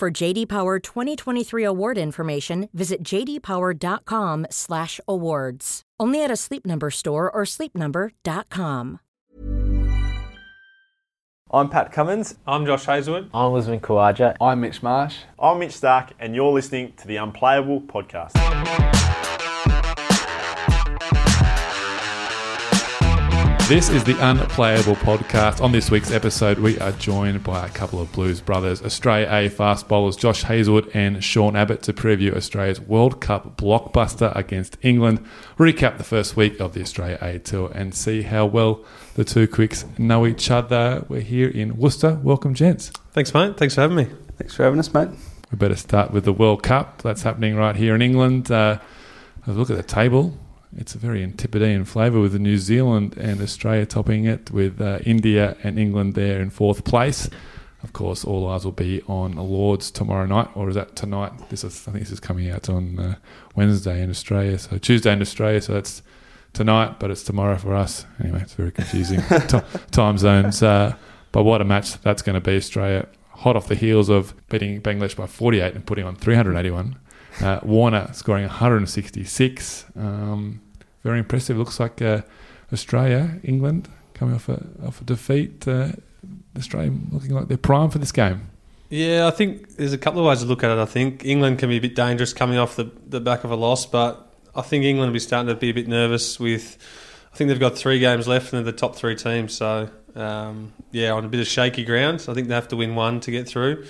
For JD Power 2023 award information, visit jdpower.com/awards. Only at a Sleep Number store or sleepnumber.com. I'm Pat Cummins. I'm Josh Hazlewood. I'm Usman Khawaja. I'm Mitch Marsh. I'm Mitch Starc, and you're listening to the Unplayable Podcast. This is the Unplayable Podcast. On this week's episode, we are joined by a couple of Blues brothers, Australia A fast bowlers Josh Hazlewood and Sean Abbott, to preview Australia's World Cup blockbuster against England, recap the first week of the Australia A tour, and see how well the two quicks know each other. We're here in Worcester. Welcome, gents. Thanks, mate. Thanks for having me. Thanks for having us, mate. We better start with the World Cup. That's happening right here in England. Uh, look at the table. It's a very Antipodean flavour with New Zealand and Australia topping it, with uh, India and England there in fourth place. Of course, all eyes will be on Lords tomorrow night, or is that tonight? This is, I think this is coming out on uh, Wednesday in Australia, so Tuesday in Australia. So that's tonight, but it's tomorrow for us. Anyway, it's very confusing T- time zones. Uh, but what a match that's going to be! Australia hot off the heels of beating Bangladesh by 48 and putting on 381. Uh, Warner scoring 166. Um, very impressive. Looks like uh, Australia, England coming off a, off a defeat. Uh, Australia looking like they're prime for this game. Yeah, I think there's a couple of ways to look at it. I think England can be a bit dangerous coming off the, the back of a loss, but I think England will be starting to be a bit nervous with. I think they've got three games left and they're the top three teams. So, um, yeah, on a bit of shaky ground. I think they have to win one to get through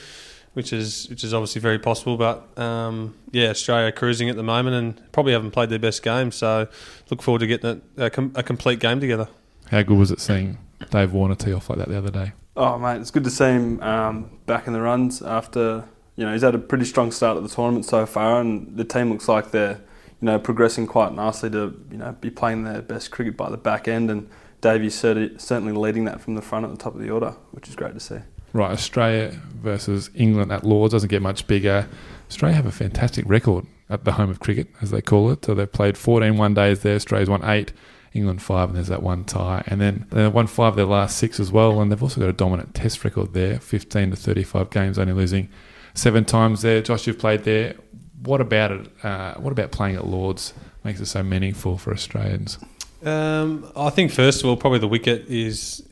which is which is obviously very possible. But um, yeah, Australia cruising at the moment and probably haven't played their best game. So look forward to getting a, a, com- a complete game together. How good was it seeing Dave Warner tee off like that the other day? Oh mate, it's good to see him um, back in the runs after you know he's had a pretty strong start at the tournament so far, and the team looks like they're you know progressing quite nicely to you know be playing their best cricket by the back end, and Davey's certainly leading that from the front at the top of the order, which is great to see right, Australia versus England at Lords doesn't get much bigger. Australia have a fantastic record at the home of cricket, as they call it. So they've played 14 one days there. Australia's won eight, England five, and there's that one tie. And then they won five of their last six as well. And they've also got a dominant test record there 15 to 35 games, only losing seven times there. Josh, you've played there. What about it? Uh, what about playing at Lords makes it so meaningful for Australians? Um, I think first of all, probably the wicket is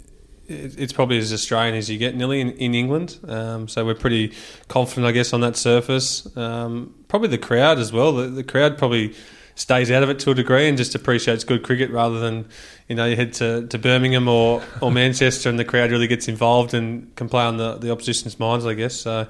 it's probably as Australian as you get, nearly in, in England. Um, so we're pretty confident, I guess, on that surface. Um, probably the crowd as well. The, the, crowd probably stays out of it to a degree and just appreciates good cricket rather than, you know, you head to, to Birmingham or, or Manchester and the crowd really gets involved and can play on the, the opposition's minds, I guess. So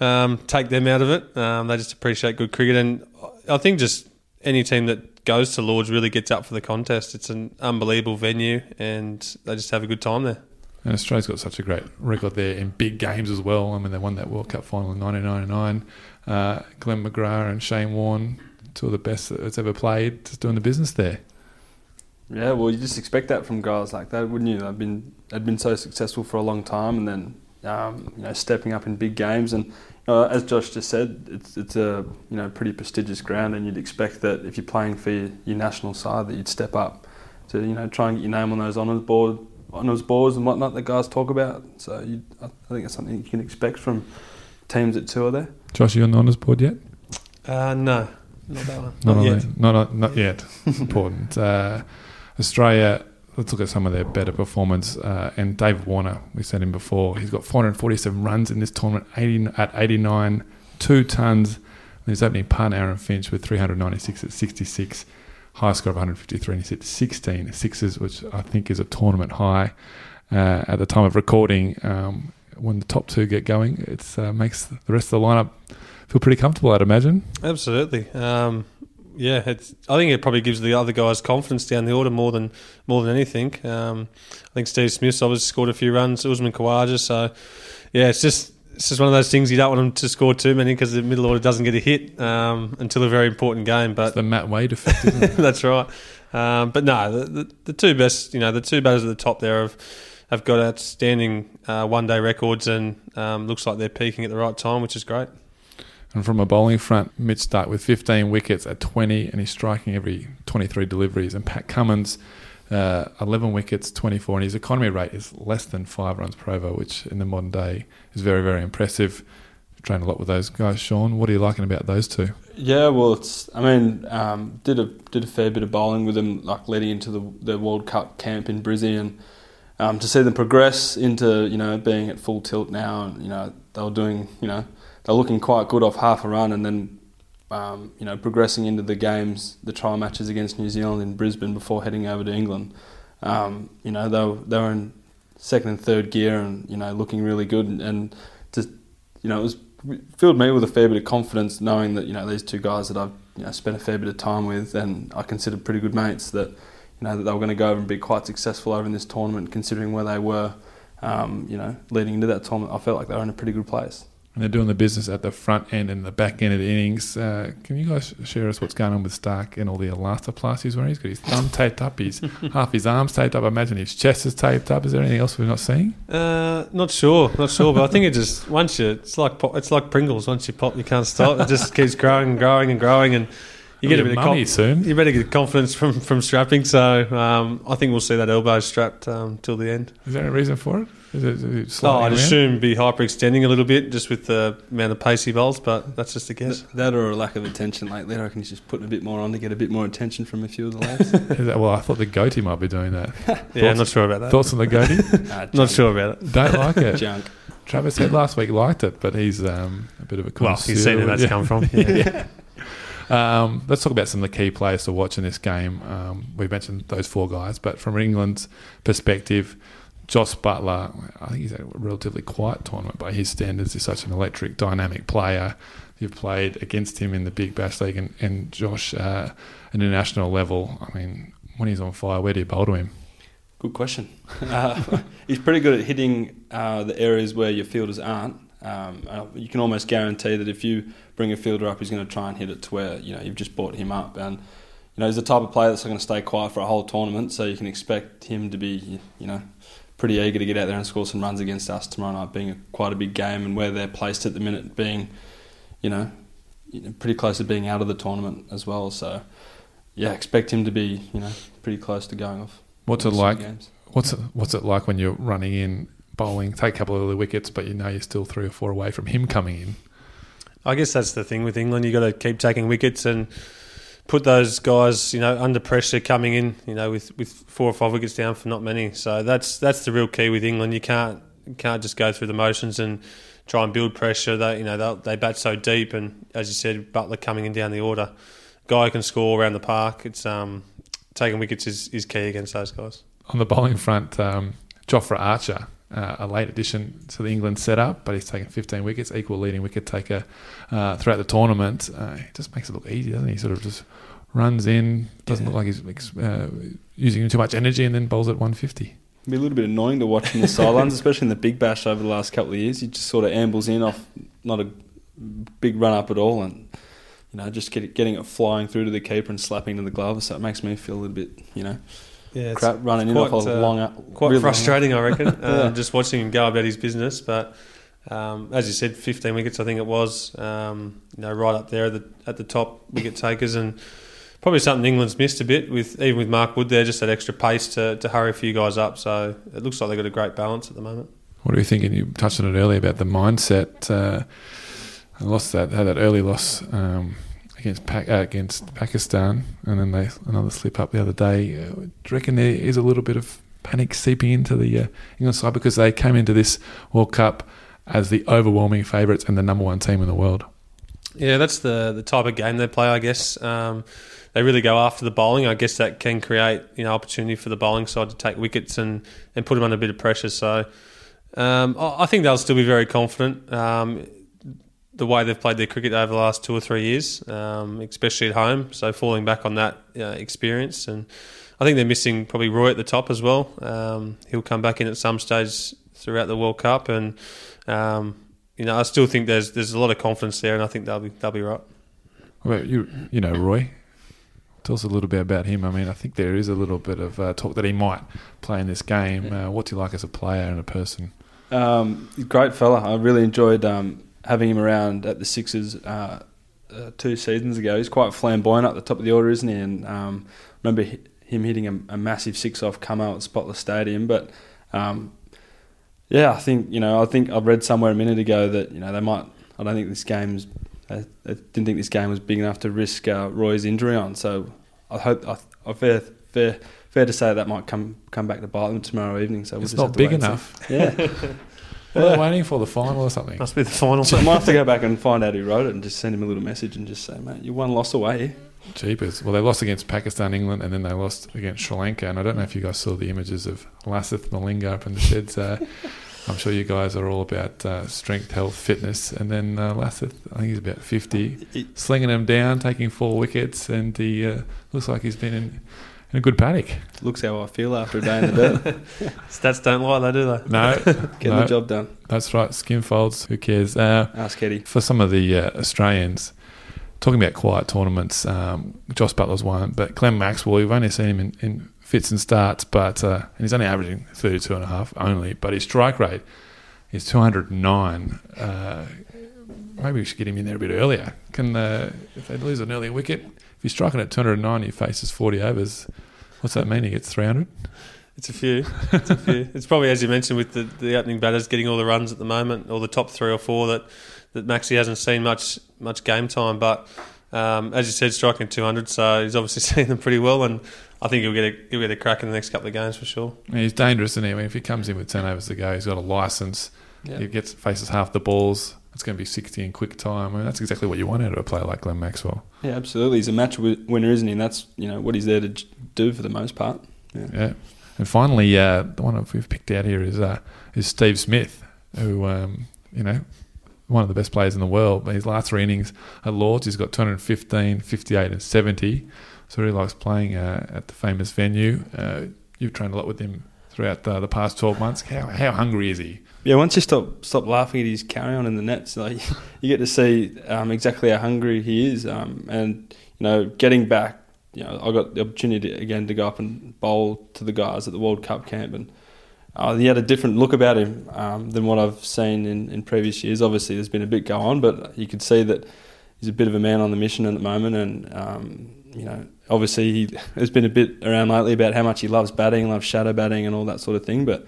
um, take them out of it. Um, they just appreciate good cricket. And I think just any team that goes to Lords really gets up for the contest. It's an unbelievable venue and they just have a good time there. And Australia's got such a great record there in big games as well. I mean, they won that World Cup final in 1999. Uh, Glenn McGrath and Shane Warne, two of the best that's ever played, just doing the business there. Yeah, well, you just expect that from guys like that, wouldn't you? They've been they've been so successful for a long time, and then um, you know stepping up in big games. And uh, as Josh just said, it's it's a you know pretty prestigious ground, and you'd expect that if you're playing for your, your national side, that you'd step up to you know try and get your name on those honours board honours boards and whatnot that guys talk about. So you, I think it's something you can expect from teams that tour there. Josh, are you on the honours board yet? Uh, no, not that one. Not, not yet. Not, not, not yet. Important. Uh, Australia. Let's look at some of their better performance. Uh, and Dave Warner, we said him before, he's got 447 runs in this tournament, 80, at 89, two tons. And his opening partner, Aaron Finch, with 396 at 66 high score of 153, and he's hit 16 sixes, which I think is a tournament high uh, at the time of recording. Um, when the top two get going, it uh, makes the rest of the lineup feel pretty comfortable. I'd imagine. Absolutely. Um, yeah. I think it probably gives the other guys confidence down the order more than more than anything. Um, I think Steve Smith's obviously scored a few runs. Usman Khawaja, so yeah, it's just it's just one of those things you don't want them to score too many because the middle order doesn't get a hit um, until a very important game. But It's the Matt Wade effect, that's right. Um, but no, the, the, the two best, you know, the two batters at the top there have have got outstanding uh, one day records and um, looks like they're peaking at the right time, which is great. And from a bowling front, Mitch Starc with 15 wickets at 20, and he's striking every 23 deliveries. And Pat Cummins, uh, 11 wickets, 24, and his economy rate is less than five runs per over, which in the modern day is very, very impressive. Trained a lot with those guys, Sean. What are you liking about those two? Yeah, well, it's. I mean, um, did a did a fair bit of bowling with them, like leading into the the World Cup camp in Brisbane. and um, to see them progress into you know being at full tilt now, and you know they were doing you know they're looking quite good off half a run, and then um, you know progressing into the games, the trial matches against New Zealand in Brisbane before heading over to England. Um, you know they were, they were in second and third gear, and you know looking really good, and, and just you know it was filled me with a fair bit of confidence knowing that you know these two guys that I've you know spent a fair bit of time with and I considered pretty good mates that you know that they were going to go over and be quite successful over in this tournament considering where they were um, you know leading into that tournament. I felt like they were in a pretty good place And they're doing the business at the front end and the back end of the innings. Uh, can you guys share us what's going on with Starc and all the elastoplast he's wearing? He's got his thumb taped up, his half his arms taped up. I imagine his chest is taped up. Is there anything else we're not seeing? Uh, not sure, not sure, but I think it just once you it's like it's like Pringles. Once you pop, you can't stop. It just keeps growing and growing and growing, and you get a bit of mummy soon. you better get confidence from from strapping. So um, I think we'll see that elbow strapped um, till the end. Is there a reason for it? Is it, is it Oh, I'd around? assume be hyperextending a little bit just with the amount of pace he bowls, but that's just a guess. that or a lack of attention lately I reckon he's just putting a bit more on to get a bit more attention from a few of the lads that, well, I thought the goatee might be doing that. Yeah, thoughts, I'm not sure about that. Thoughts on the goatee? Nah, Not sure about it. Don't like it. junk Travis said last week liked it, but he's um, a bit of a Well, connoisseur. he's seen where that's Yeah. come from. Yeah. Um, let's talk about some of the key players to watch in this game. Um, we mentioned those four guys, but from England's perspective, Josh Buttler, I think he's had a relatively quiet tournament by his standards. He's such an electric, dynamic player. You've played against him in the Big Bash League, and, and Josh, uh, at international level, I mean, when he's on fire, where do you bowl to him? Good question. Uh, he's pretty good at hitting uh, the areas where your fielders aren't. Um, uh, you can almost guarantee that if you bring a fielder up, he's going to try and hit it to where you know you've just brought him up. And you know he's the type of player that's not going to stay quiet for a whole tournament. So you can expect him to be you know pretty eager to get out there and score some runs against us tomorrow night, being a, quite a big game, and where they're placed at the minute being you know you know, pretty close to being out of the tournament as well. So yeah, expect him to be you know pretty close to going off. What's it like? games. What's it, what's it like when you're running in, bowling, take a couple of early wickets, but you know you're still three or four away from him coming in? I guess that's the thing with England. You've got to keep taking wickets and put those guys, you know, under pressure coming in. You know, with, with four or five wickets down for not many. So that's that's the real key with England. You can't can't just go through the motions and try and build pressure. They you know they bat so deep, and as you said, Buttler coming in down the order, guy can score around the park. It's um taking wickets is, is key against those guys. On the bowling front, um, Jofra Archer, uh, a late addition to the England setup, but he's taken 15 wickets, equal leading wicket taker uh, throughout the tournament. Uh, he just makes it look easy, doesn't he? Sort of just runs in, doesn't look like he's uh, using too much energy, and then bowls at 150. It'd be a little bit annoying to watch from the sidelines, especially in the big bash over the last couple of years. He just sort of ambles in off not a big run up at all, and you know just get it, getting it flying through to the keeper and slapping to the glove. So it makes me feel a little bit, you know, Yeah, it's crap running in quite, off a uh, long, quite really long- frustrating, I reckon. uh, Yeah. Just watching him go about his business, but um, as you said, 15 wickets, I think it was. Um, you know, right up there at the at the top wicket takers, and probably something England's missed a bit with even with Mark Wood there, just that extra pace to, to hurry a few guys up. So it looks like they've got a great balance at the moment. What are you thinking? You touched on it earlier about the mindset. Uh, I lost that had that early loss um, against Pac- uh, against Pakistan, and then they another slip up the other day. Uh, do you reckon there is a little bit of panic seeping into the uh, England side because they came into this World Cup as the overwhelming favourites and the number one team in the world? Yeah, that's the the type of game they play. I guess um, they really go after the bowling. I guess that can create you know opportunity for the bowling side to take wickets and, and put them under a bit of pressure. So um, I I think they'll still be very confident. Um, the way they've played their cricket over the last two or three years, um, especially at home. So falling back on that uh, experience, and I think they're missing probably Roy at the top as well. Um, he'll come back in at some stage throughout the World Cup, and um, you know, I still think there's there's a lot of confidence there, and I think they'll be they'll be right. Well, you you know Roy. Tell us a little bit about him. I mean, I think there is a little bit of uh, talk that he might play in this game. Uh, what do you like as a player and a person? Um, great fella. I really enjoyed um, having him around at the Sixers uh, uh, two seasons ago. He's quite flamboyant at the top of the order, isn't he? And um, remember him hitting a, a massive six off come out at Spotless Stadium. But um, yeah, I think you know I think I read somewhere a minute ago that you know they might. I don't think this game's. I, I didn't think this game was big enough to risk uh, Roy's injury on. So I hope I, I fair fair fair to say that might come come back to bite them tomorrow evening. So we'll it's just not have to big enough. Yeah. What are they waiting for the final or something? Must be the final. So I might have to go back and find out who wrote it and just send him a little message and just say, mate, you're one loss away. Jeepers. Well, they lost against Pakistan, England, and then they lost against Sri Lanka. And I don't know if you guys saw the images of Lasith Malinga up in the sheds. Uh, I'm sure you guys are all about uh, strength, health, fitness. And then uh, Lasith, I think he's about 50, slinging them down, taking four wickets, and he uh, looks like he's been in, in a good paddock. Looks how I feel after a day in the dirt. Stats don't lie, they do they? No, Getting no, the job done. that's right. Skin folds, who cares? Uh, Ask Eddie. for some of the uh, Australians, talking about quiet tournaments, um, Josh Buttler's one, but Glenn Maxwell, we've only seen him in, in fits and starts, but uh, and he's only averaging 32 and a half only, but his strike rate is 209. Uh, maybe we should get him in there a bit earlier. Can uh, if they lose an early wicket, if he's striking at 209, he faces 40 overs. What's that mean? He gets 300. It's a few. It's a few. it's probably as you mentioned with the, the opening batters getting all the runs at the moment, or the top three or four that that Maxi hasn't seen much much game time. But um, as you said, striking 200, so he's obviously seen them pretty well, and I think he'll get a he'll get a crack in the next couple of games for sure. Yeah, he's dangerous, isn't he? I mean, if he comes in with 10 overs to go, he's got a license. Yeah. He gets faces half the balls. It's going to be 60 in quick time. I mean, that's exactly what you want out of a player like Glenn Maxwell. Yeah, absolutely. He's a match winner, isn't he? And that's you know what he's there to do for the most part. Yeah. Yeah. And finally, uh, the one we've picked out here is uh, is Steve Smith, who um, you know one of the best players in the world. His last three innings at Lords, he's got 215, 58, and 70. So he really likes playing uh, at the famous venue. Uh, you've trained a lot with him throughout the, the past 12 months. How, how hungry is he? Yeah, once you stop stop laughing at his carry on in the nets, like you get to see um, exactly how hungry he is, um, and you know, getting back. You know, I got the opportunity again to go up and bowl to the guys at the World Cup camp, and uh, he had a different look about him um, than what I've seen in, in previous years. Obviously, there's been a bit go on, but you could see that he's a bit of a man on the mission at the moment, and um, you know, obviously he has been a bit around lately about how much he loves batting, loves shadow batting, and all that sort of thing, but.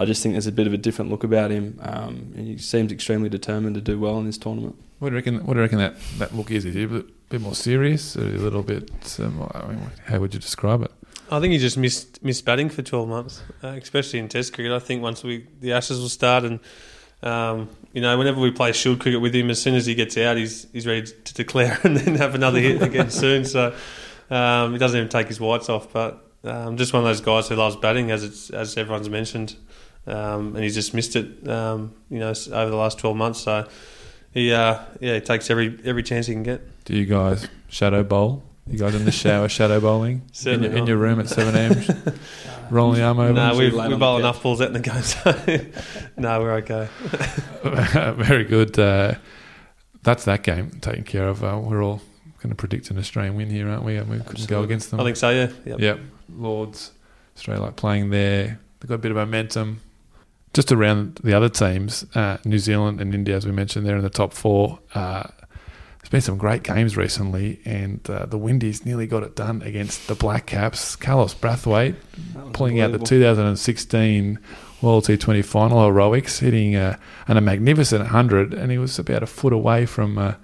I just think there's a bit of a different look about him. Um, and he seems extremely determined to do well in this tournament. What do you reckon? What do you reckon that, that look is? Is he a bit, bit more serious, or a little bit? Um, I mean, how would you describe it? I think he just missed missed batting for 12 months, uh, especially in Test cricket. I think once we the Ashes will start, and um, you know, whenever we play Shield cricket with him, as soon as he gets out, he's he's ready to declare and then have another hit again soon. So um, he doesn't even take his whites off. But um, just one of those guys who loves batting, as it's, as everyone's mentioned, um, and he's just missed it. Um, you know, over the last 12 months. So he uh, yeah, he takes every every chance he can get. Do you guys shadow bowl? You guys in the shower shadow bowling in your, in your room at seven a.m. rolling the arm over. No, we late we on bowl enough balls out in the game, so no, we're okay. Very good. Uh, that's that game taken care of. Uh, we're all going to predict an Australian win here, aren't we? And we couldn't go against them. I think so. Yeah. Yep. Yep. Lords, Australia like playing there. They've got a bit of momentum. Just around the other teams, uh, New Zealand and India, as we mentioned, they're in the top four. Uh, there's been some great games recently, and uh, the Windies nearly got it done against the Black Caps. Carlos Brathwaite pulling out the 2016 World T20 final heroics, hitting uh, and a magnificent 100, and he was about a foot away from uh,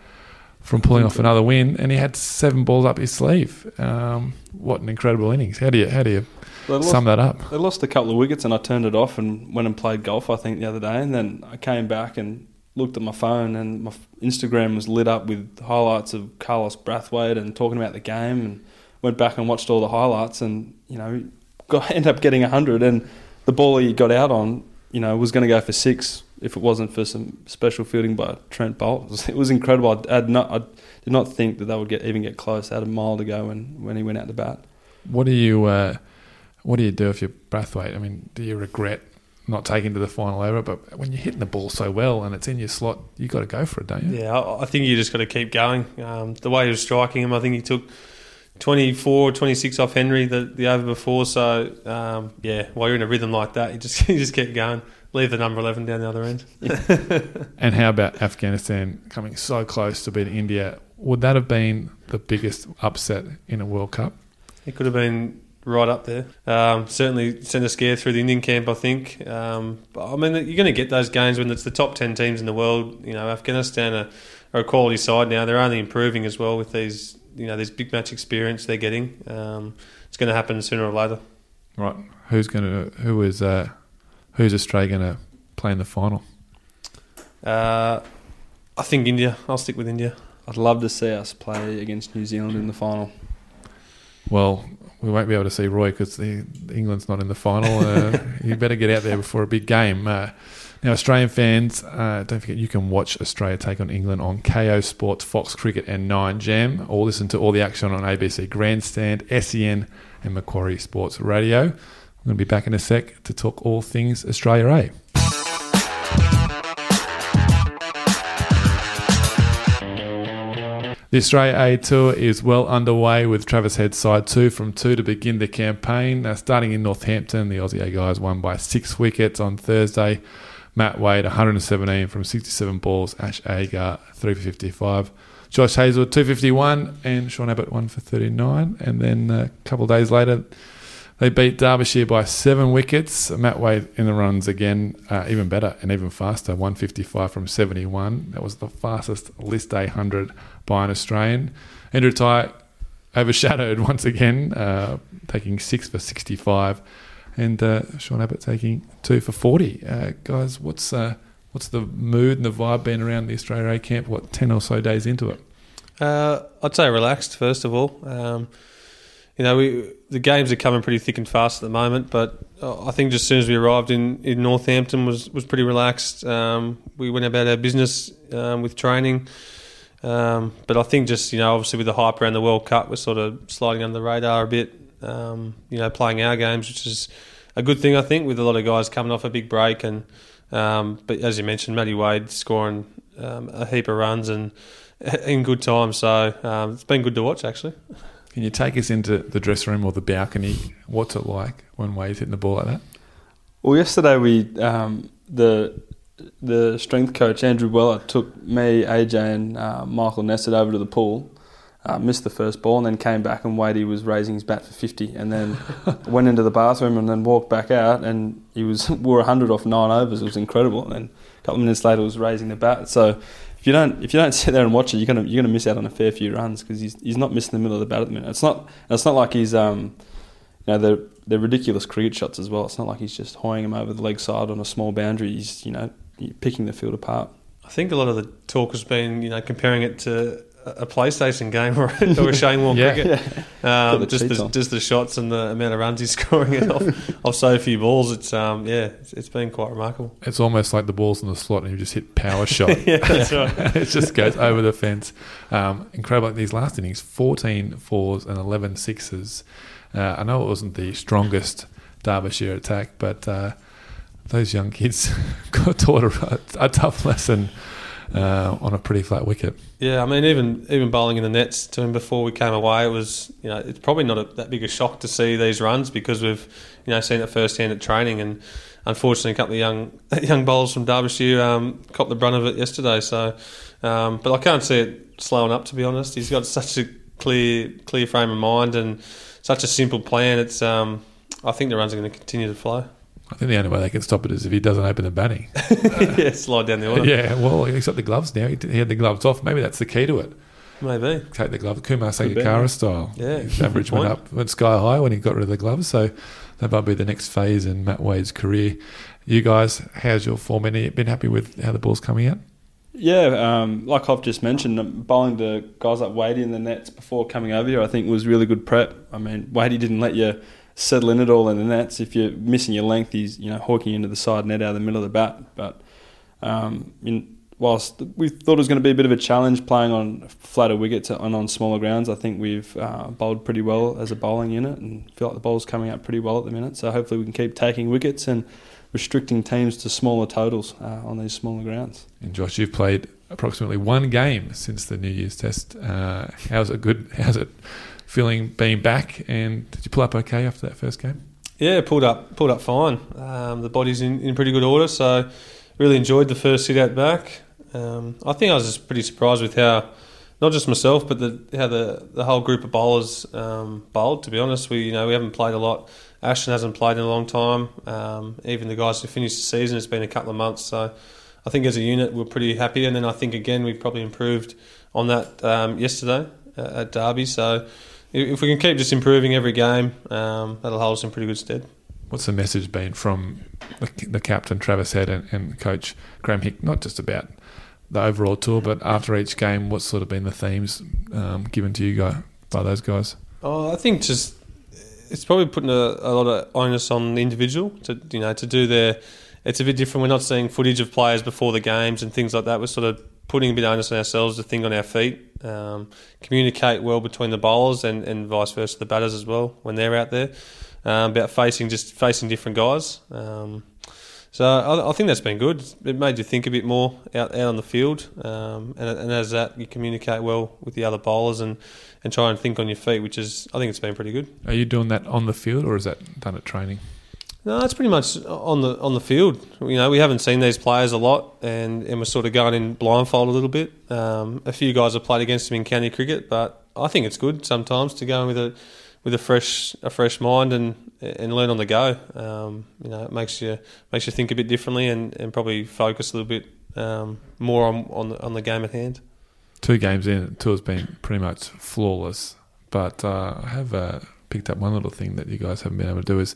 from pulling off another win, and he had seven balls up his sleeve. Um, what an incredible innings! How do you how do you lost, sum that up? they lost a couple of wickets, and I turned it off and went and played golf. I think the other day, and then I came back and looked at my phone, and my Instagram was lit up with highlights of Carlos Brathwaite and talking about the game, and went back and watched all the highlights, and you know, got ended up getting hundred, and the ball he got out on, you know, was going to go for six if it wasn't for some special fielding by Trent Boult. It was, it was incredible. I, not, I did not think that they would get even get close. They had a mile to go when, when he went out to bat. What do you uh, what do you do if you're Brathwaite? I mean, do you regret not taking to the final over. But when you're hitting the ball so well and it's in your slot, you got to go for it, don't you? Yeah, I think you just got to keep going. Um, the way he was striking him, I think he took 24, 26 off Henry the, the over before. So um, yeah, while you're in a rhythm like that, you just you just keep going. Leave the number eleven down the other end. And how about Afghanistan coming so close to beating India? Would that have been the biggest upset in a World Cup? It could have been right up there. Um, certainly sent a scare through the Indian camp, I think. Um, but, I mean, you're going to get those games when it's the top 10 teams in the world. You know, Afghanistan are, are a quality side now. They're only improving as well with these, you know, this big match experience they're getting. Um, it's going to happen sooner or later. Right. Who's going to? Who is? Uh, who's Australia going to play in the final? Uh, I think India. I'll stick with India. I'd love to see us play against New Zealand in the final. Well, we won't be able to see Roy because England's not in the final. Uh, you better get out there before a big game. Uh, now, Australian fans, uh, don't forget you can watch Australia take on England on Kayo Sports, Fox Cricket, and 9Gem, or listen to all the action on ABC Grandstand, SEN, and Macquarie Sports Radio. I'm going to be back in a sec to talk all things Australia A. The Australia A Tour is well underway with Travis Head side two from two to begin the campaign. Starting in Northampton, the Aussie A guys won by six wickets on Thursday. Matt Wade 117 from 67 balls. Ash Agar 355. Josh Hazlewood 251 and Sean Abbott one for 39. And then uh, a couple of days later, they beat Derbyshire by seven wickets. Matt Wade in the runs again, uh, even better and even faster, 155 from 71. That was the fastest List A 100 by an Australian. Andrew Tye overshadowed once again, uh, taking six for 65, and uh, Sean Abbott taking two for 40. Uh, guys, what's uh, what's the mood and the vibe been around the Australia A camp? What, 10 or so days into it? Uh, I'd say relaxed first of all. Um, you know, we the games are coming pretty thick and fast at the moment, but uh, I think just as soon as we arrived in, in Northampton was was pretty relaxed. Um, we went about our business um, with training, um, but I think just you know obviously with the hype around the World Cup, we're sort of sliding under the radar a bit. Um, you know, playing our games, which is a good thing I think, with a lot of guys coming off a big break and. Um, but as you mentioned, Matty Wade scoring um, a heap of runs and in good time, so it's been good to watch actually. Can you take us into the dressing room or the balcony? What's it like when Wade's hitting the ball like that? Well, yesterday we um, the the strength coach Andrew Weller took me, AJ, and uh, Michael Neser over to the pool. Uh, missed the first ball and then came back and Wadey was raising his bat for 50 and then went into the bathroom and then walked back out and he was wore 100 off nine overs. It was incredible. And then a couple of minutes later was raising the bat. So if you don't if you don't sit there and watch it, you're gonna you're gonna miss out on a fair few runs because he's he's not missing the middle of the bat at the minute. It's not it's not like he's um you know they're they're ridiculous cricket shots as well. It's not like he's just hoying them over the leg side on a small boundary. He's you know picking the field apart. I think a lot of the talk has been, you know, comparing it to a PlayStation game or, or a Shane Warne Yeah. cricket. Got Um, just the on. just the shots and the amount of runs he's scoring it off, off so few balls. It's um yeah, it's, it's been quite remarkable. It's almost like the ball's in the slot and you just hit power shot. yeah, that's right. it just goes over the fence. Um, incredible. These last innings 14 fours and 11 sixes. Uh, I know it wasn't the strongest Derbyshire attack, but uh, those young kids got taught a, a tough lesson uh, on a pretty flat wicket. Yeah, I mean, even even bowling in the nets to him before we came away, it was you know it's probably not a, that big a shock to see these runs because we've you know seen it firsthand at training, and unfortunately, a couple of young young bowlers from Derbyshire um, copped the brunt of it yesterday. So, um, but I can't see it slowing up. To be honest, he's got such a clear clear frame of mind and such a simple plan. It's um, I think the runs are going to continue to flow. I think the only way they can stop it is if he doesn't open the batting. yeah, slide down the order. yeah, well, he's got the gloves now. He, he had the gloves off. Maybe that's the key to it. maybe. Take the gloves, Kumar Could Sangakkara style. Yeah, His average went up, went sky high when he got rid of the gloves. So that might be the next phase in Matt Wade's career. You guys, how's your form? Any been happy with how the ball's coming out? Yeah, um, like I've just mentioned, um, bowling the guys like Wadey in the nets before coming over here, I think was really good prep. I mean, Wadey didn't let you settle it all in the nets. If you're missing your length, he's you know hawking into the side net out of the middle of the bat. But um, in, whilst we thought it was going to be a bit of a challenge playing on flatter wickets and on smaller grounds, I think we've uh, bowled pretty well as a bowling unit and feel like the ball's coming out pretty well at the minute. So hopefully we can keep taking wickets and restricting teams to smaller totals uh, on these smaller grounds. And Josh, you've played approximately one game since the New Year's Test. Uh, how's it good? How's it feeling being back? And did you pull up okay after that first game? Yeah, pulled up pulled up fine. Um, the body's in, in pretty good order, so really enjoyed the first sit out back. Um, I think I was just pretty surprised with how, not just myself, but the how the, the whole group of bowlers um, bowled. To be honest, we you know we haven't played a lot. Ashton hasn't played in a long time. Um, even the guys who finished the season, it's been a couple of months. So I think as a unit we're pretty happy. And then I think again we probably improved on that um, yesterday at, at Derby. So if we can keep just improving every game, um, that'll hold us in pretty good stead. What's the message been from the, the captain Travis Head and, and coach Graeme Hick? Not just about the overall tour, but after each game, what's sort of been the themes um, given to you guys by those guys? Oh, I think just it's probably putting a, a, lot of onus on the individual to you know to do their. It's a bit different. We're not seeing footage of players before the games and things like that. We're sort of putting a bit of onus on ourselves to think on our feet, um, communicate well between the bowlers and, and vice versa the batters as well when they're out there um, about facing just facing different guys. Um, so I, I, think that's been good. It made you think a bit more out, out on the field, um, and, and, as that you communicate well with the other bowlers and, and try and think on your feet, which is I think it's been pretty good. Are you doing that on the field, or is that done at training? No, it's pretty much on the on the field. You know, we haven't seen these players a lot, and, and we're sort of going in blindfold a little bit. Um, a few guys have played against them in county cricket, but I think it's good sometimes to go in with a with a fresh a fresh mind and and learn on the go. Um, you know, it makes you makes you think a bit differently and, and probably focus a little bit um, more on on the, on the game at hand. Two games in, tour's been pretty much flawless, but uh, I have uh, picked up one little thing that you guys haven't been able to do is.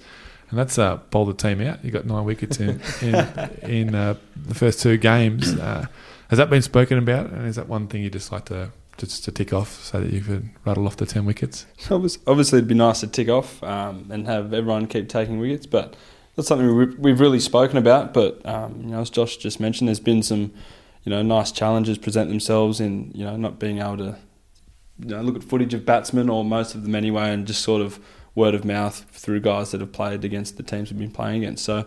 And that's uh, bowl the team out. You got nine wickets in in, in uh, the first two games. Uh, has that been spoken about? And is that one thing you just like to just to tick off so that you could rattle off the 10 wickets? Obviously, it'd be nice to tick off um, and have everyone keep taking wickets, but that's something we've really spoken about. But, um, you know, as Josh just mentioned, there's been some, you know, nice challenges present themselves in, you know, not being able to, you know, look at footage of batsmen or most of them anyway and just sort of word of mouth through guys that have played against the teams we've been playing against. So,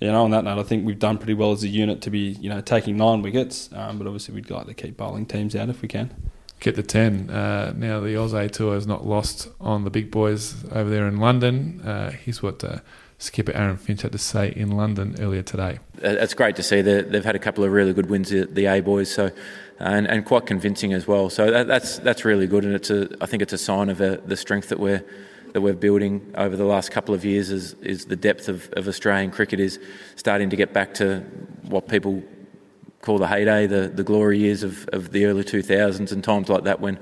you know, on that note, I think we've done pretty well as a unit to be, you know, taking nine wickets. Um, but obviously, we'd like to keep bowling teams out if we can get the 10. Uh, now, the Aussies Tour is not lost on the big boys over there in London. Uh, here's what uh, skipper Aaron Finch had to say in London earlier today. Uh, it's great to see that they've had a couple of really good wins, the A boys, so and, and quite convincing as well. So that, that's that's really good, and it's a I think it's a sign of a, uh, the strength that we're that we're building over the last couple of years. Is is the depth of, of Australian cricket is starting to get back to what people call the heyday, the, the glory years of, of the early 2000s and times like that when,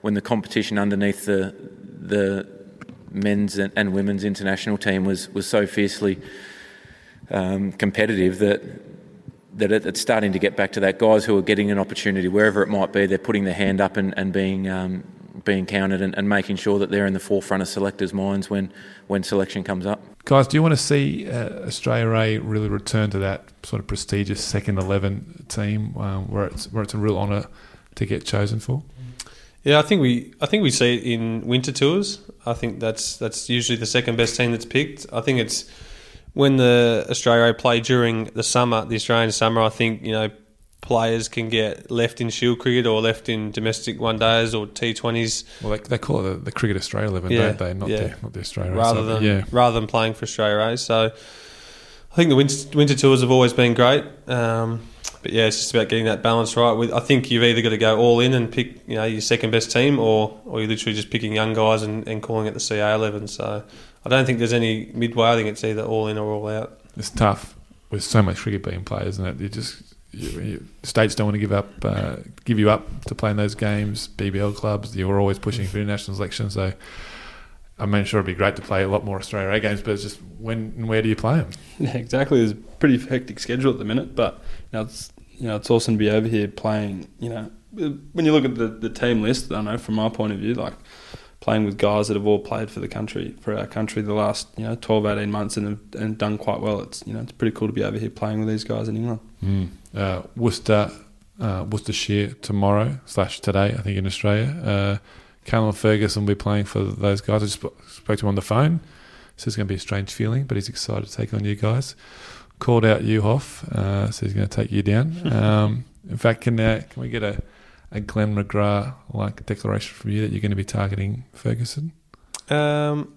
when the competition underneath the, the men's and, and women's international team was, was so fiercely um, competitive that that it's starting to get back to that. Guys who are getting an opportunity wherever it might be, they're putting their hand up and, and being um, being counted and, and, making sure that they're in the forefront of selectors' minds when when selection comes up. Guys, do you want to see uh, Australia A really return to that sort of prestigious second eleven team um, where it's where it's a real honour to get chosen for? Yeah, I think we I think we see it in winter tours. I think that's that's usually the second best team that's picked. I think it's when the Australia A play during the summer, the Australian summer. I think you know players can get left in Shield cricket or left in domestic one days or T20s. Well, they, they call it the, the Cricket Australia 11, yeah, don't they? Not, yeah. the, not the Australia rather than yeah. rather than playing for Australia A. So I think the winter, winter tours have always been great. Um, but yeah, it's just about getting that balance right. With I think you've either got to go all in and pick you know your second best team, or or you're literally just picking young guys and, and calling it the CA eleven. So I don't think there's any midway. I think it's either all in or all out. It's tough with so much cricket being played, isn't it? You just states don't want to give up, uh, give you up to play in those games. BBL clubs, you're always pushing for international selection. So, I mean, sure, it'd be great to play a lot more Australia A games, but it's just when and where do you play them? Yeah, exactly. There's a pretty hectic schedule at the minute, but you know, it's you know, it's awesome to be over here playing. You know, when you look at the, the team list, I know from my point of view, like playing with guys that have all played for the country, for our country, the last you know 12, 18 months and have, and done quite well. It's you know it's pretty cool to be over here playing with these guys in England. Mm. Uh, Worcester, uh, Worcestershire tomorrow slash today, I think in Australia. Uh, Callum Ferguson will be playing for those guys. I just spoke to him on the phone. So it's going to be a strange feeling, but he's excited to take on you guys. called out you, Hoff, uh, so he's going to take you down. Um, in fact, can uh, can we get a, a Glenn McGrath like declaration from you that you're going to be targeting Ferguson? Um,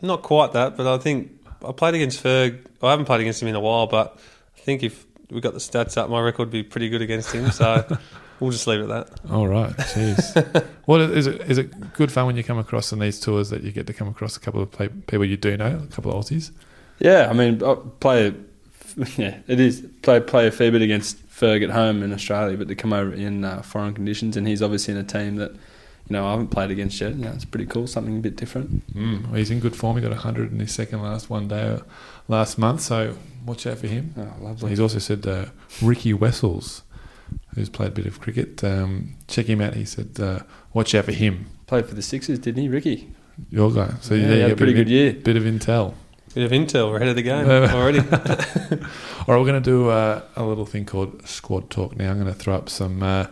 not quite that, but I think I played against Ferg. I haven't played against him in a while, but I think if we got the stats up, my record would be pretty good against him. So we'll just leave it at that. All right, jeez. what is it? Is it good fun when you come across on these tours that you get to come across a couple of play, people you do know, a couple of Aussies? Yeah, I mean, I play. Yeah, it is play play a fair bit against Ferg at home in Australia, but to come over in uh, foreign conditions, and he's obviously in a team that you know I haven't played against yet. You know, it's pretty cool, something a bit different. Mm, well, he's in good form. He got 100 in his second last one day uh, last month, so watch out for him. Oh, lovely. He's also said uh, Riki Wessels, who's played a bit of cricket. Um, check him out. He said, uh, watch out for him. Played for the Sixers, didn't he, Riki? Your guy. So Yeah, there he you had a pretty good year. Bit of intel. Bit of intel. We're ahead of the game Uh, already. All right, we're going to do uh, a little thing called squad talk now. I'm going to throw up some uh,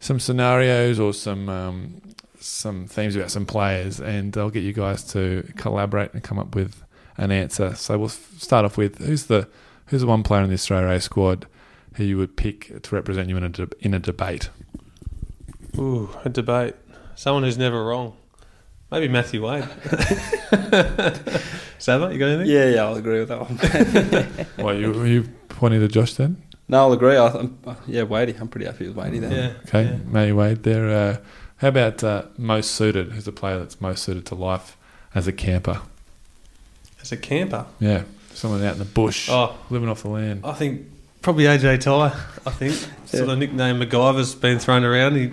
some scenarios or some um, some themes about some players, and I'll get you guys to collaborate and come up with an answer. So we'll start off with who's the who's the one player in the Australia A squad who you would pick to represent you in a de- in a debate. Ooh, a debate. Someone who's never wrong. Maybe Matthew Wade. Sava, you got anything? Yeah, yeah, I'll agree with that one. Well, you are you pointing to Josh then? no, I'll agree. I, I'm, uh, yeah, Wadey. I'm pretty happy with Wadey there. Yeah. Okay, yeah. Matty Wade. There. Uh, how about uh, most suited? Who's the player that's most suited to life as a camper? As a camper. Yeah, someone out in the bush, Oh, living off the land. I think probably AJ Tye. I think sort of nickname MacGyver's been thrown around. He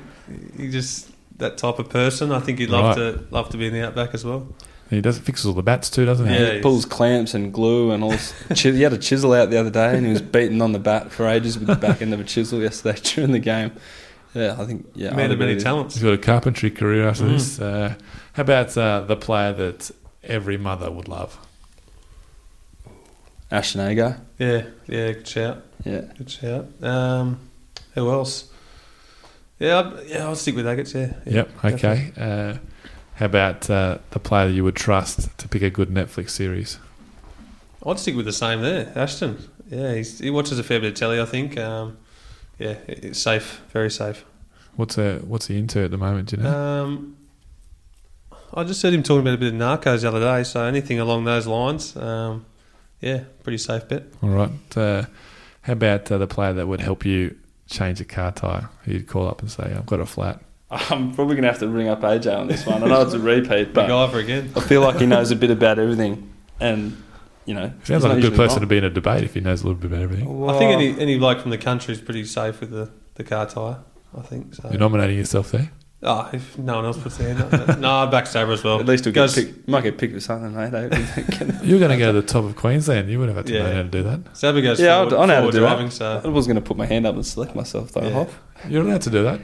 he just that type of person. I think he'd love Right. to love to be in the outback as well. He does fixes all the bats too, doesn't he? Yeah, he pulls clamps and glue and all. This, he had a chisel out the other day, and he was beating on the bat for ages with the back end of a chisel yesterday during the game. Yeah, I think yeah, Man I'd of many agree talents. He's got a carpentry career after Mm. this. Uh, how about uh, the player that every mother would love? Ashton Agar. Yeah, yeah, good shout. Yeah, Good shout. Um, who else? Yeah, yeah, I'll stick with Agates. Yeah. yeah yep. Okay. Uh, how about uh, the player you would trust to pick a good Netflix series? I'd stick with the same there, Ashton. Yeah, he's, he watches a fair bit of telly. I think. Um, yeah, it's safe, very safe. What's uh, what's he into at the moment? Do you know? Um, I just heard him talking about a bit of narcos the other day. So anything along those lines, um, yeah, pretty safe bet. all right. Uh, how about uh, the player that would help you change a car tire? You'd call up and say, "I've got a flat." I'm probably gonna have to ring up AJ on this one. I know it's a repeat, but MacGyver again. I feel like he knows a bit about everything, and you know, Sounds like a good person wrong. to be in a debate if he knows a little bit about everything. I think any any bloke from the country is pretty safe with the, the car tyre. I think so. You're nominating yourself there. Oh, if no one else puts their hand up. no, I back Sabre as well. At least we'll Goes- get picked, might get picked with something, mate. eh? You're going to go to the top of Queensland. You would have had to Yeah. know how to do that. Sabre goes Yeah, I forward, I know how to forward do driving, that. so I was going to put my hand up and select myself though. Yeah. Hoff. You're allowed to do that.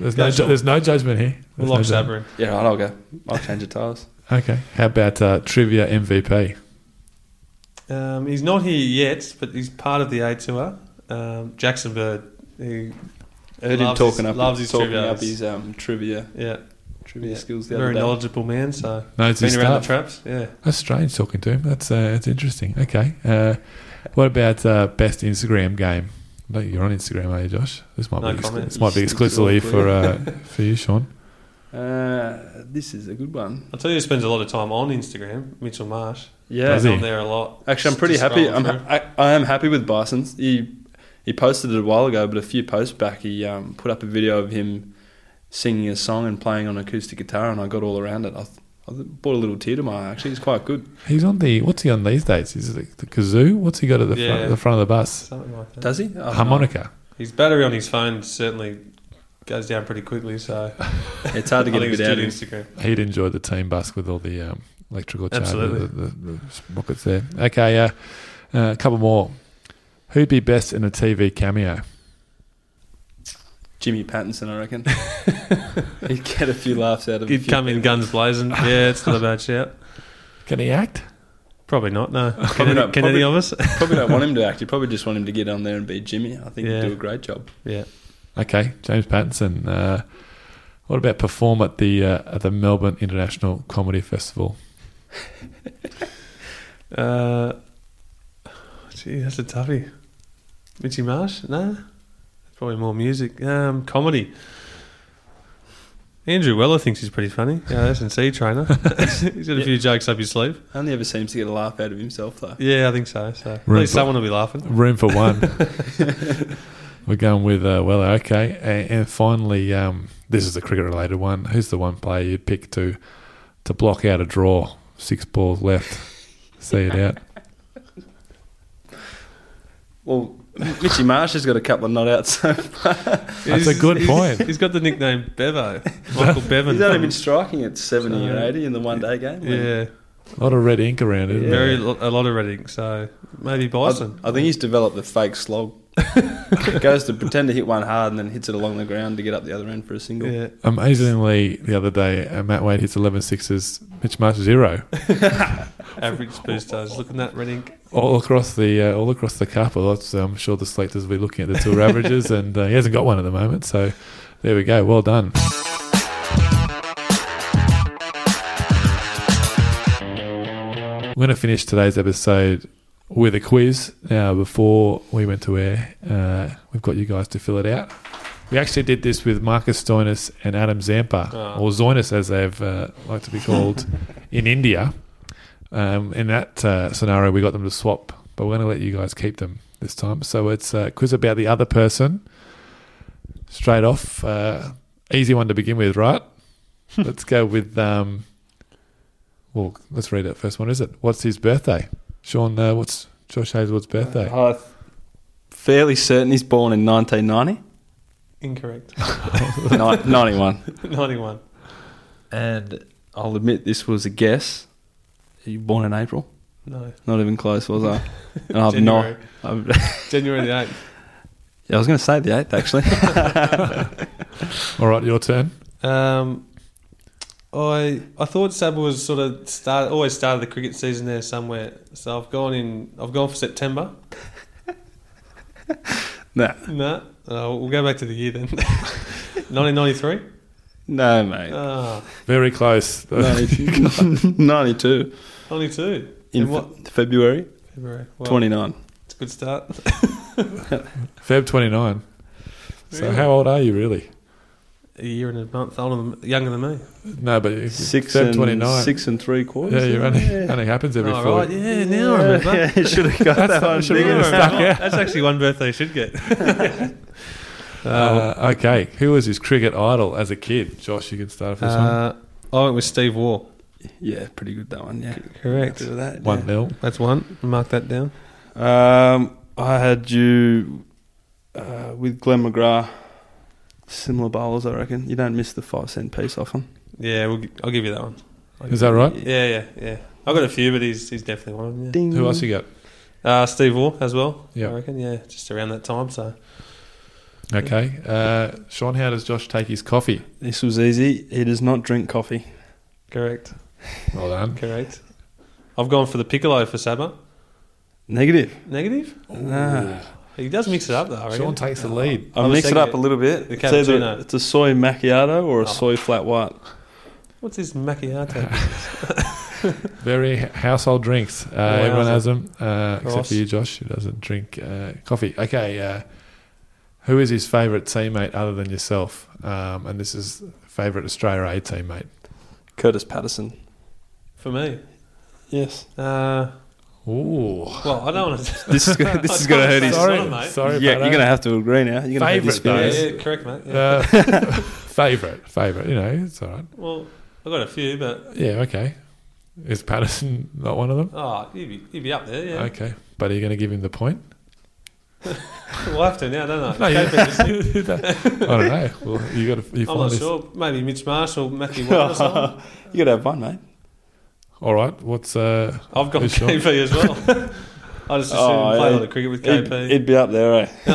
There's Go no, ju- short. there's no judgment here. we'll There's lock no judgment. Sabre in. Yeah, right, I'll go. I'll change the tires. Okay. How about uh, trivia MVP? Um, he's not here yet, but he's part of the A tour. Um, Jackson Bird. He, I heard him Loves talking his- up, loves his talking trivia. up his um, trivia yeah, trivia yeah. skills the very other day. knowledgeable man. So Knows been his around the traps. Yeah. That's strange talking to him. That's uh, that's interesting. Okay. Uh, what about uh, best Instagram game? You're on Instagram, are you, Josh? This might No be ex- comment. this might be exclusively for uh, for you, Sean. Uh, this is a good one. I'll tell you, who spends a lot of time on Instagram. Mitchell Marsh. Yeah, Does He's he? on there a lot. Actually, I'm pretty happy. I'm ha- I, I am happy with Bison's. He he posted it a while ago, but a few posts back, he um, put up a video of him singing a song and playing on acoustic guitar, and I got all around it. I, th- I th- brought a little tear to my eye. Actually, it's quite good. He's on the what's he on these days? Is it the, the kazoo? What's he got at the Yeah. front, the front of the bus? Something like that. Does he? I don't know. Harmonica. His battery on his phone certainly goes down pretty quickly. So It's hard to get think a it's bit out of to him. Instagram. He'd enjoy the team bus with all the um, electrical charge, Absolutely. the, the, the rockets there. Okay, uh, uh, a couple more. Who'd be best in a TV cameo? Jimmy Pattinson, I reckon. He'd get a few laughs out of. a He'd few come in guns blazing. Yeah, it's not a bad shout. Can he act? Probably not. No. Can, any, not. can Probably- any of us? Probably don't want him to act. You probably just want him to get on there and be Jimmy. I think Yeah. he'd do a great job. yeah. Okay, James Pattinson. Uh, what about perform at the uh, at the Melbourne International Comedy Festival? Uh, Gee, that's a toughie. Mitchy Marsh? No. Probably more music. Um, comedy. Andrew Weller thinks he's pretty funny. Yeah, S&C trainer. he's got a few jokes up his sleeve. Only ever seems to get a laugh out of himself though. Yeah, I think so. So at Right, least but- someone will be laughing. Room for one. We're going with uh, Weller. Okay, and, and finally, um, this is a cricket-related one. Who's the one player you'd pick to to block out a draw? Six balls left. See it out. Well, Mitchy Marsh has got a couple of not outs so far. That's a good he's- point. He's got the nickname Bevo. Michael Bevan. He's only been striking at 70 So- or 80 in the one day game. Yeah, A lot of red ink around it. very lo- a lot of red ink. So maybe I, Bison. I think he's developed the fake slog. Goes to pretend to hit one hard and then hits it along the ground to get up the other end for a single. Yeah, Amazingly, the other day, uh, Matt Wade hits 11 sixes, Mitch Marsh zero. average boosters. Looking at Reading. all across the uh, all across the cup. I'm sure the selectors will be looking at the tour averages, and uh, he hasn't got one at the moment. So there we go. Well done. I'm going to finish today's episode with a quiz. Now, before we went to air, uh, we've got you guys to fill it out. We actually did this with Marcus Stoinis and Adam Zampa, Oh. or Zoinis as they've uh, like to be called in India. Um, in that uh, scenario, we got them to swap, but we're going to let you guys keep them this time. So it's a quiz about the other person. Straight off, uh, easy one to begin with, right? let's go with. Um, well, let's read it first. One is it? What's his birthday? Sean, uh, what's Josh Hazlewood's birthday? I'm fairly certain he's born in 1990. Incorrect. 91. Ninety-one. And I'll admit this was a guess. Are you born in April? No. Not even close, was I? And I've January. not. I've, January the eighth. yeah, I was going to say the 8th, actually. All right, your turn. Um, I I thought Sab was sort of start always started the cricket season there somewhere. So I've gone in. I've gone for September. no. No, uh, we'll go back to the year then. 1993. No, mate. Ah, Very close. 92. 92. 92. In In what Fe- February February? Well, 29. It's a good start. Feb 29. So how old are you really? A year and a month older than, younger than me. No, but Six Feb and, 29. six and three quarters. Yeah, you're only, Yeah. only happens every oh, four. right, yeah, now I remember. Yeah, you should have got That's that one. should have stuck out. That's actually one birthday you should get. Uh, okay, who was his cricket idol as a kid? Josh, you can start off this Uh, I went with Steve Waugh. Yeah, pretty good that one. Yeah, Correct. That. one. One nil. That's one. Mark that down. Um, I had you uh, with Glenn McGrath. Similar bowlers, I reckon. You don't miss the five cent piece often. Yeah, we'll, I'll give you that one. I'll Is that right? Yeah, yeah, yeah. I've got a few, but he's he's definitely one of them. Yeah. Ding. Who else you got? Uh, Steve Waugh as well. Yeah. I reckon. Yeah, just around that time. So Okay, uh, Sean, how does Josh take his coffee? This was easy. He does not drink coffee. correct, Well done. correct. I've gone for the piccolo for Saba. Negative. Negative. Nah. He does mix it up though. I reckon. Sean takes the lead. I I was mixed it up a little bit. the It's either it's a soy macchiato or a Oh. soy flat white. What's this macchiato? Very household drinks. Uh, Yeah, everyone has them, uh, except for you, Josh, who doesn't drink uh, coffee. Okay, uh, who is his favourite teammate other than yourself? Um, and this is favourite Australia A teammate. Kurtis Patterson. for me. Yes. Uh, Ooh. well, I don't want to. This is go- this is going to hurt his. Sorry, son, mate. sorry. yeah, you're going to have to agree now. You're going to have this Favourite, though. Yeah, yeah, correct, mate. Yeah. Uh, favourite, favourite. You know, it's all right. well, I've got a few, but Yeah, okay. Is Patterson not one of them? oh, he'd be, you'd be up there. Yeah, Okay, but are you going to give him the point? we'll have to now, don't I? No, you- KP listening. I don't know. Well, you got to. You I'm not this. sure. Maybe Mitch Marsh or Matthew Wade or something. you got to have one, mate. All right. What's uh? I've got Who's Sean? KP as well. I just assume Oh, play a yeah. lot of cricket with He'd, KP. he'd be up there, eh? you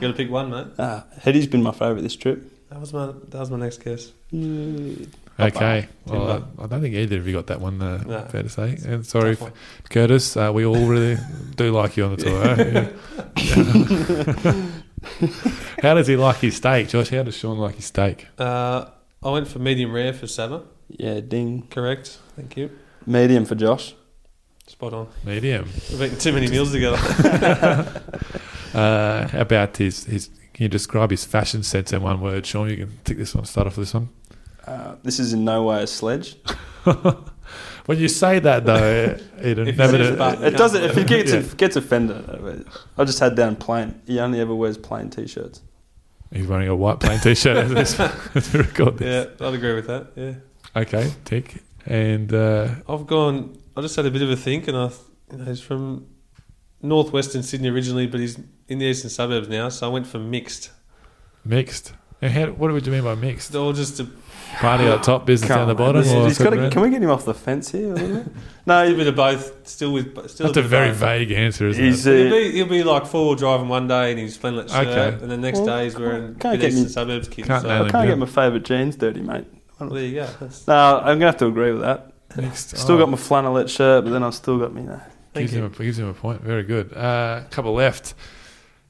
got to pick one, mate. Ah, Hedy's been my favourite this trip. That was my that was my next guess. Okay. Well, Timber. I, I don't think either of you got that one. Uh, No. Fair to say. And sorry, Tough one. Kurtis. Uh, we all really do like you on the tour. eh? Yeah. how does he like his steak, Josh? How does Sean like his steak? Uh, I went for medium rare for Saba. Yeah, ding. Correct. Thank you. Medium for Josh. Spot on. Medium. We've eaten too many meals together. Uh, about his, his, can you describe his fashion sense in one word, Sean? You can take this one, start off with this one. Uh, this is in no way a sledge. When you say that, though, it If never. it is, but- It doesn't. If he gets Yeah. if gets offended, I just had down plain. He only ever wears plain t-shirts. He's wearing a white plain t-shirt as, this, as we record this. yeah, I'd agree with that. Yeah. Okay, tick. And uh, I've gone. I just had a bit of a think, and I, you know, he's from northwestern Sydney originally, but he's in the eastern suburbs now. So I went for mixed. mixed. And how, what do you mean by mixed? It's all just a, Party at the top, business down the bottom? or he's gotta- can we get him off the fence here? A little bit? No, a he- bit of both. Still with still That's a bit of very both. vague answer, isn't he's. it? He'll Uh, be, he'll be like four wheel driving one day and he's flannel shirt, Okay. and the next Well, day he's wearing can't bit get me- eastern suburbs kit. Can't so, I can't get my favourite jeans dirty, mate. Well, there you go. That's, No, I'm gonna have to agree with that. Mixed. Still Oh, got my flannelette shirt, but then I've still got me. You know, thank gives, you. him a, gives him a point. Very good. A uh, couple left.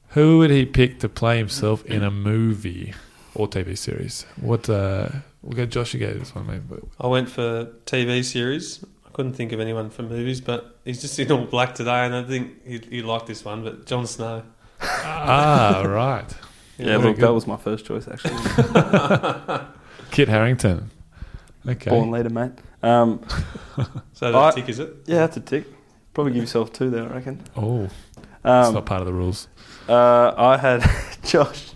Who would he pick to play himself in a movie or TV series? What? Uh, we'll go. Josh, you go this one, mate. But I went for TV series. I couldn't think of anyone for movies, but he's just in all black today, and I think he, he liked this one. But Jon Snow. ah, right. yeah, very look, good. that was my first choice actually. Kit Harington. Okay. Born leader, mate. Um, So that's I- tick, is it? yeah, that's a tick. Probably give yourself two there, I reckon. Oh, it's Um, not part of the rules. Uh, I had Josh.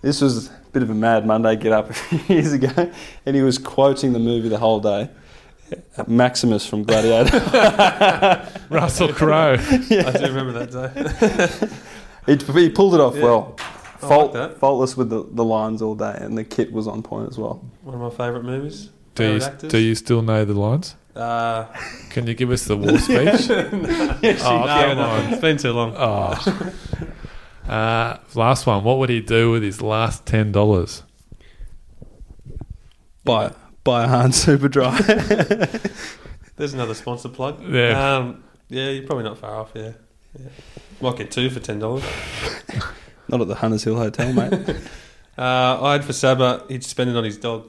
this was a bit of a mad Monday get up a few years ago, and he was quoting the movie the whole day. Maximus from Gladiator. Russell Crowe. I do remember that day. he, he pulled it off Yeah. well. I Fault, like that. faultless with the, the lines all day, and the kit was on point as well. One of my favourite movies. Do you, actors. do you still know the lines? Uh, Can you give us the war speech? oh, no, come no, on. it's been too long. Oh. Uh, last one. What would he do with his last ten dollars? Buy, buy a Han Super Dry. There's another sponsor plug. Yeah. Um, yeah, you're probably not far off. Yeah. yeah. Might get two for ten dollars. Not at the Hunters Hill Hotel, mate. Uh, I had for Saba. He'd spend it on his dog.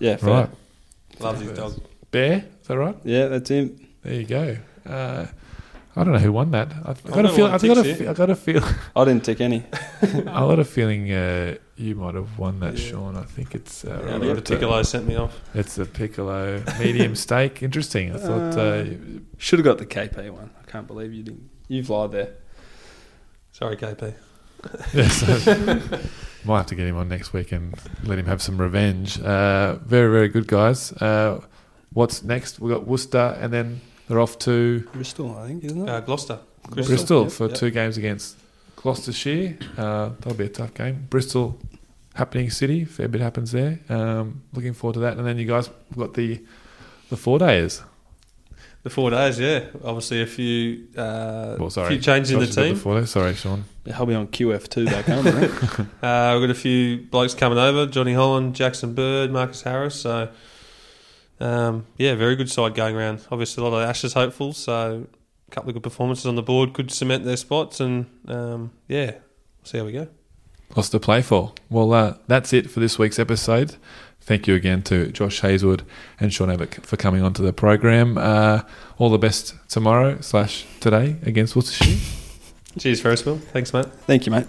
Yeah, fair. Right. Loves his dog. Bear. Is that right? Yeah, that's him. There you go. Uh, I don't know who won that. I've I've got a got feel. one I've got a, ticks fe- I've got a feel. I didn't tick any. I got a feeling uh, you might have won that, Yeah. Sean. I think it's. Uh, Yeah, right the at Piccolo sent me off. It's a piccolo medium steak. Interesting. I thought. Uh, Should have got the KP one. I can't believe you didn't. You've lied there. Sorry, KP. yeah, so might have to get him on next week and let him have some revenge. Uh, very, very good guys. Uh, what's next? We've got Worcester, and then they're off to Bristol, I think, isn't it? Uh, Gloucester. Bristol Yep, for yep. two games against Gloucestershire. Uh, that'll be a tough game. Bristol, happening city. Fair bit happens there. Um, looking forward to that. And then you guys have got the the four days. The four days, yeah. Obviously, a few, uh, Well, sorry, few changes in the Josh has got team. Four days. Sorry, Sean. Yeah, I'll be on QF2 back home, I think. Uh, we've got a few blokes coming over: Johnny Holland, Jackson Bird, Marcus Harris. So, um, yeah, very good side going around. Obviously, a lot of Ashes hopefuls. So, a couple of good performances on the board could cement their spots, and um, yeah, see how we go. Lots to play for. Well, uh, that's it for this week's episode. Thank you again to Josh Hazlewood and Sean Abbott for coming onto the program. Uh, all the best tomorrow slash today against Worcestershire. Cheers, Ferris wheel. Thanks, mate. Thank you, mate.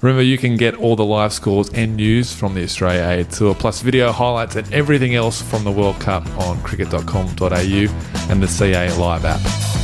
Remember, you can get all the live scores and news from the Australia A Tour, plus video highlights and everything else from the World Cup on cricket.com.au and the CA Live app.